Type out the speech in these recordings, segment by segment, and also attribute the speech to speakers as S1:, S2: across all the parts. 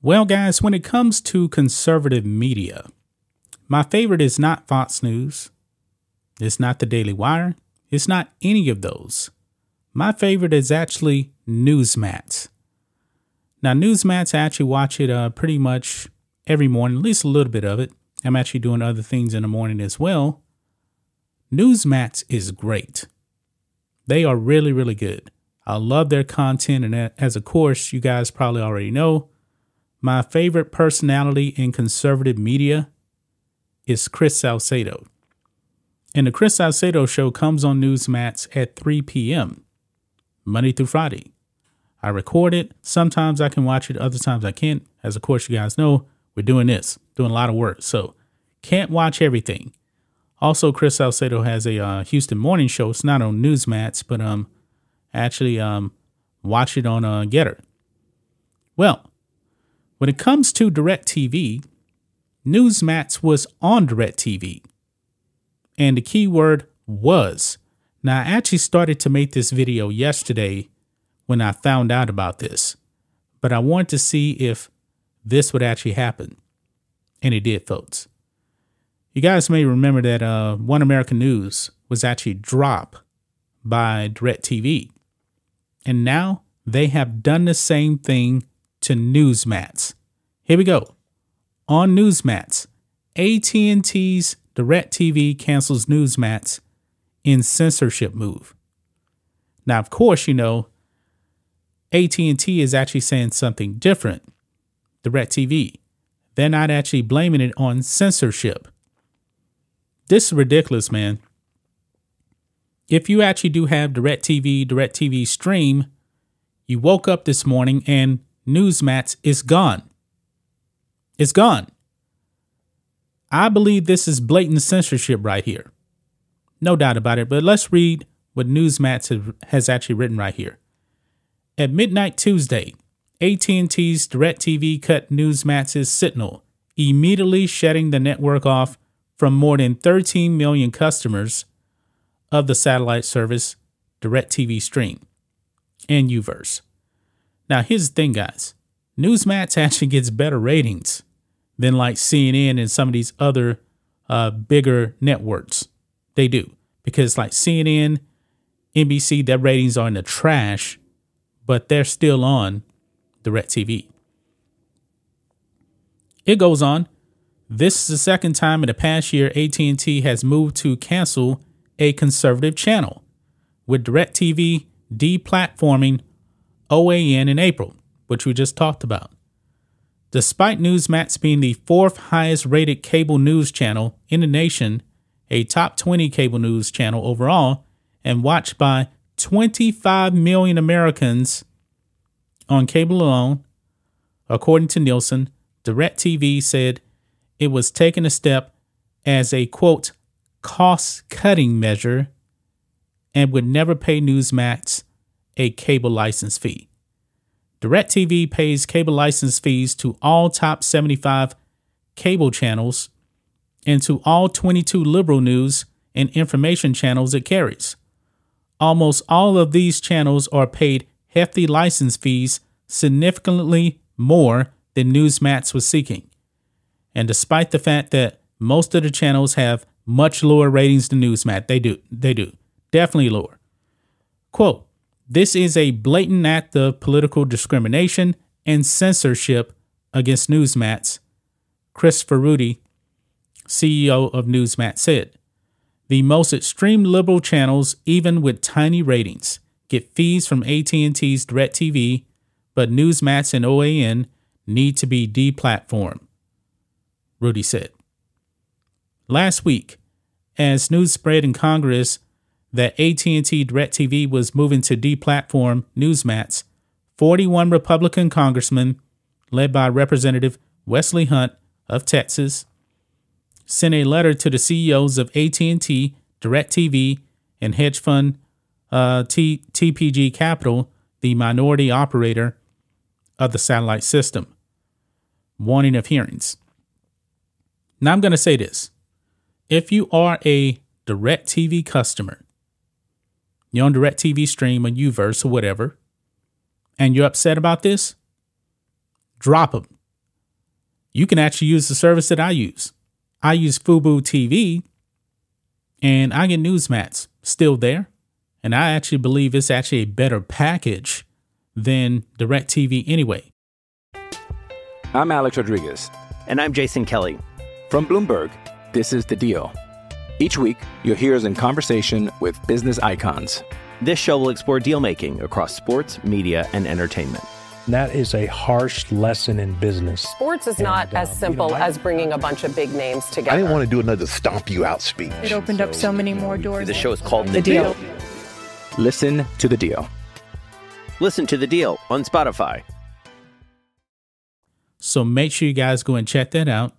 S1: Well, guys, when it comes to conservative media, my favorite is not Fox News. It's not the Daily Wire. It's not any of those. My favorite is actually Newsmax. Now, Newsmax, I actually watch it uh, pretty much every morning, at least a little bit of it. I'm actually doing other things in the morning as well. Newsmax is great. They are really, really good. I love their content, and as of course, you guys probably already know, my favorite personality in conservative media is Chris Salcedo. And the Chris Salcedo show comes on Newsmax at 3 p.m. Monday through Friday. I record it. Sometimes I can watch it, other times I can't. As of course you guys know, we're doing this, doing a lot of work. So can't watch everything. Also, Chris Salcedo has a uh, Houston morning show. It's not on Newsmax, but um, actually um, watch it on uh, Gettr. Well, when it comes to DirecTV, Newsmax was on DirecTV. And the key word was. Now, I actually started to make this video yesterday when I found out about this, but I wanted to see if this would actually happen. And it did, folks. You guys may remember that uh, One American News was actually dropped by DirecTV. And now they have done the same thing to Newsmax. Here we go. On Newsmax, AT&T's DirecTV cancels Newsmax in censorship move. Now, of course, you know, AT&T is actually saying something different. DirecTV. They're not actually blaming it on censorship. This is ridiculous, man. If you actually do have DirecTV, DirecTV Stream, you woke up this morning and Newsmax is gone. It's gone. I believe this is blatant censorship right here. No doubt about it, but let's read what Newsmax has- has actually written right here. At midnight Tuesday, AT&T's DirecTV cut Newsmax's signal, immediately shutting the network off from more than 13 million customers of the satellite service DirecTV Stream and Uverse. Now, here's the thing, guys. Newsmax actually gets better ratings than like CNN and some of these other uh, bigger networks. They do. Because like CNN, NBC, their ratings are in the trash, but they're still on DirecTV. It goes on. This is the second time in the past year AT&T has moved to cancel a conservative channel, with DirecTV deplatforming OAN in April, which we just talked about. Despite Newsmax being the fourth highest rated cable news channel in the nation, a top 20 cable news channel overall, and watched by 25 million Americans on cable alone, according to Nielsen, DirecTV said it was taking a step as a quote cost cutting measure and would never pay Newsmax a cable license fee. DirecTV pays cable license fees to all top 75 cable channels and to all 22 liberal news and information channels it carries. Almost all of these channels are paid hefty license fees, significantly more than Newsmax was seeking. And despite the fact that most of the channels have much lower ratings than Newsmax, they do, they do, definitely lower. Quote, this is a blatant act of political discrimination and censorship against Newsmax, Christopher Ruddy, CEO of Newsmax, said. The most extreme liberal channels, even with tiny ratings, get fees from AT&T's DirecTV, but Newsmax and OAN need to be deplatformed, Ruddy said. Last week, as news spread in Congress that AT&T DirecTV was moving to deplatform Newsmax, 41 Republican congressmen, led by Representative Wesley Hunt of Texas, sent a letter to the CEOs of AT&T, DirecTV, and hedge fund uh, T- TPG Capital, the minority operator of the satellite system, warning of hearings. Now I'm going to say this. If you are a DirecTV customer, you're on DirecTV stream or Uverse or whatever, and you're upset about this, drop them. You can actually use the service that I use. I use Fubo TV, and I get Newsmax still there. And I actually believe it's actually a better package than DirecTV anyway.
S2: I'm Alex Rodriguez.
S3: And I'm Jason Kelly.
S2: From Bloomberg, this is The Deal. Each week, you'll hear us in conversation with business icons.
S3: This show will explore deal making across sports, media, and entertainment.
S4: That is a harsh lesson in business.
S5: Sports is not
S4: And, uh,
S5: as
S4: you
S5: simple
S4: know, I-
S5: as bringing a bunch of big names together.
S6: I didn't want to do another stomp you out speech.
S7: It opened up so many more doors.
S3: The show is called The,
S7: The Deal.
S2: Listen to The Deal.
S3: Listen to The Deal on Spotify.
S1: So make sure you guys go and check that out.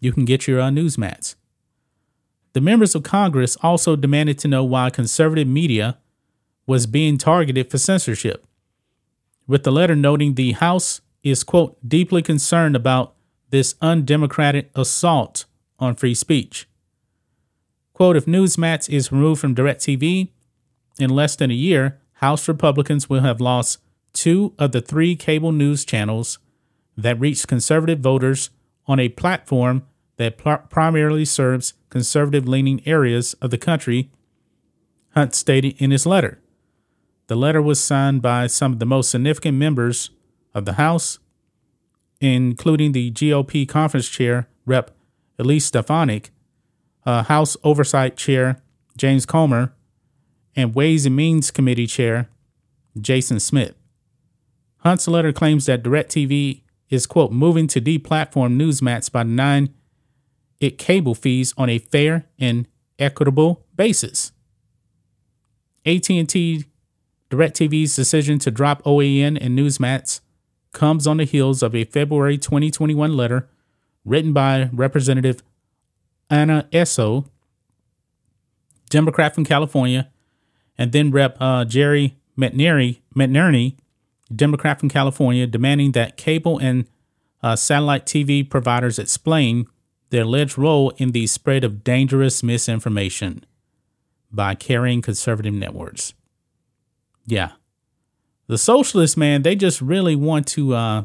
S1: You can get your uh, Newsmax. The members of Congress also demanded to know why conservative media was being targeted for censorship, with the letter noting the House is, quote, deeply concerned about this undemocratic assault on free speech. Quote, if Newsmax is removed from DirecTV in less than a year, House Republicans will have lost two of the three cable news channels that reach conservative voters on a platform that pr- primarily serves conservative leaning areas of the country, Hunt stated in his letter. The letter was signed by some of the most significant members of the House, including the GOP conference chair, Rep. Elise Stefanik, uh, House Oversight Chair James Comer, and Ways and Means Committee Chair Jason Smith. Hunt's letter claims that DirecTV is, quote, moving to deplatform Newsmax by denying it cable fees on a fair and equitable basis. AT&T DirecTV's decision to drop OAN and Newsmax comes on the heels of a February 2021 letter written by Representative Anna Eshoo, Democrat from California, and then Rep. Uh, Jerry McNerney, McNerney, Democrat from California, demanding that cable and uh, satellite TV providers explain their alleged role in the spread of dangerous misinformation by carrying conservative networks. Yeah. The socialists, man, they just really want to uh,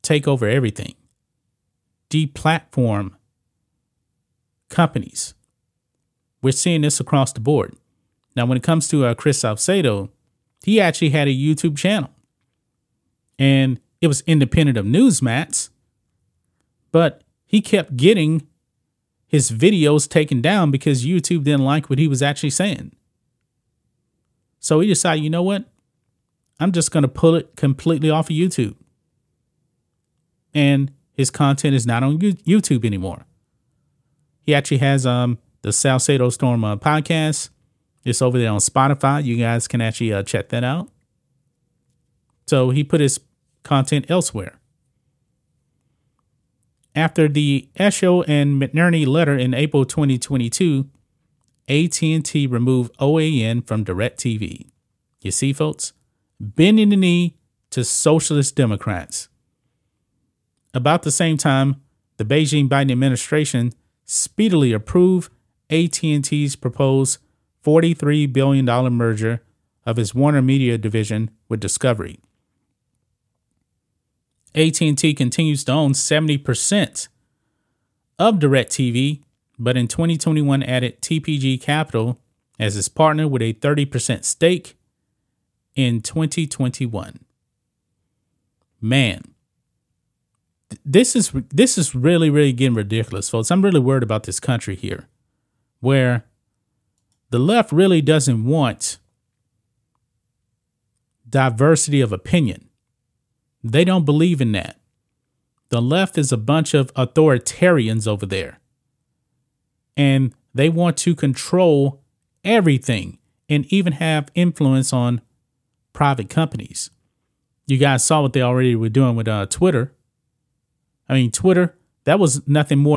S1: take over everything, deplatform companies. We're seeing this across the board. Now, when it comes to uh, Chris Salcedo, he actually had a YouTube channel, and it was independent of Newsmax, but he kept getting his videos taken down because YouTube didn't like what he was actually saying. So he decided, you know what? I'm just going to pull it completely off of YouTube. And his content is not on YouTube anymore. He actually has um the Salcedo Storm uh, podcast. It's over there on Spotify. You guys can actually uh, check that out. So he put his content elsewhere. After the Eshoo and McNerney letter in April 2022, AT&T removed OAN from DirecTV. You see, folks, bending the knee to socialist Democrats. About the same time, the Beijing Biden administration speedily approved AT&T's proposed $43 billion merger of its Warner Media division with Discovery. AT&T continues to own 70% of DirecTV, but in 2021 added TPG Capital as its partner with a 30% stake in 2021. Man, this is this is really really getting ridiculous, folks. I'm really worried about this country here, where the left really doesn't want diversity of opinion. They don't believe in that. The left is a bunch of authoritarians over there. And They want to control everything and even have influence on private companies. You guys saw what they already were doing with uh, Twitter. I mean, Twitter, that was nothing more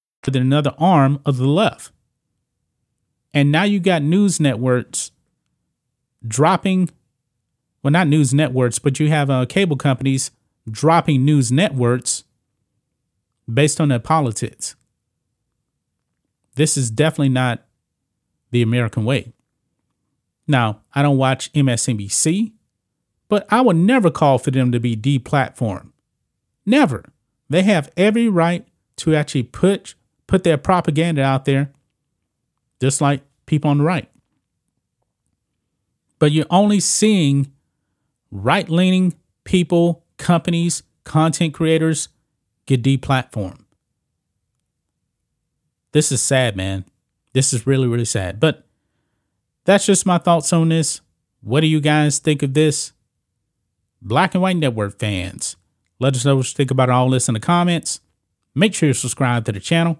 S1: With another arm of the left. And now you got news networks dropping, well, not news networks, but you have uh, cable companies dropping news networks based on their politics. This is definitely not the American way. Now, I don't watch MSNBC, but I would never call for them to be deplatformed. Never. They have every right to actually put put their propaganda out there, just like people on the right. But you're only seeing right leaning people, companies, content creators get deplatformed. This is sad, man. This is really, really sad. But that's just my thoughts on this. What do you guys think of this? Black and White Network fans, let us know what you think about all this in the comments. Make sure you subscribe to the channel,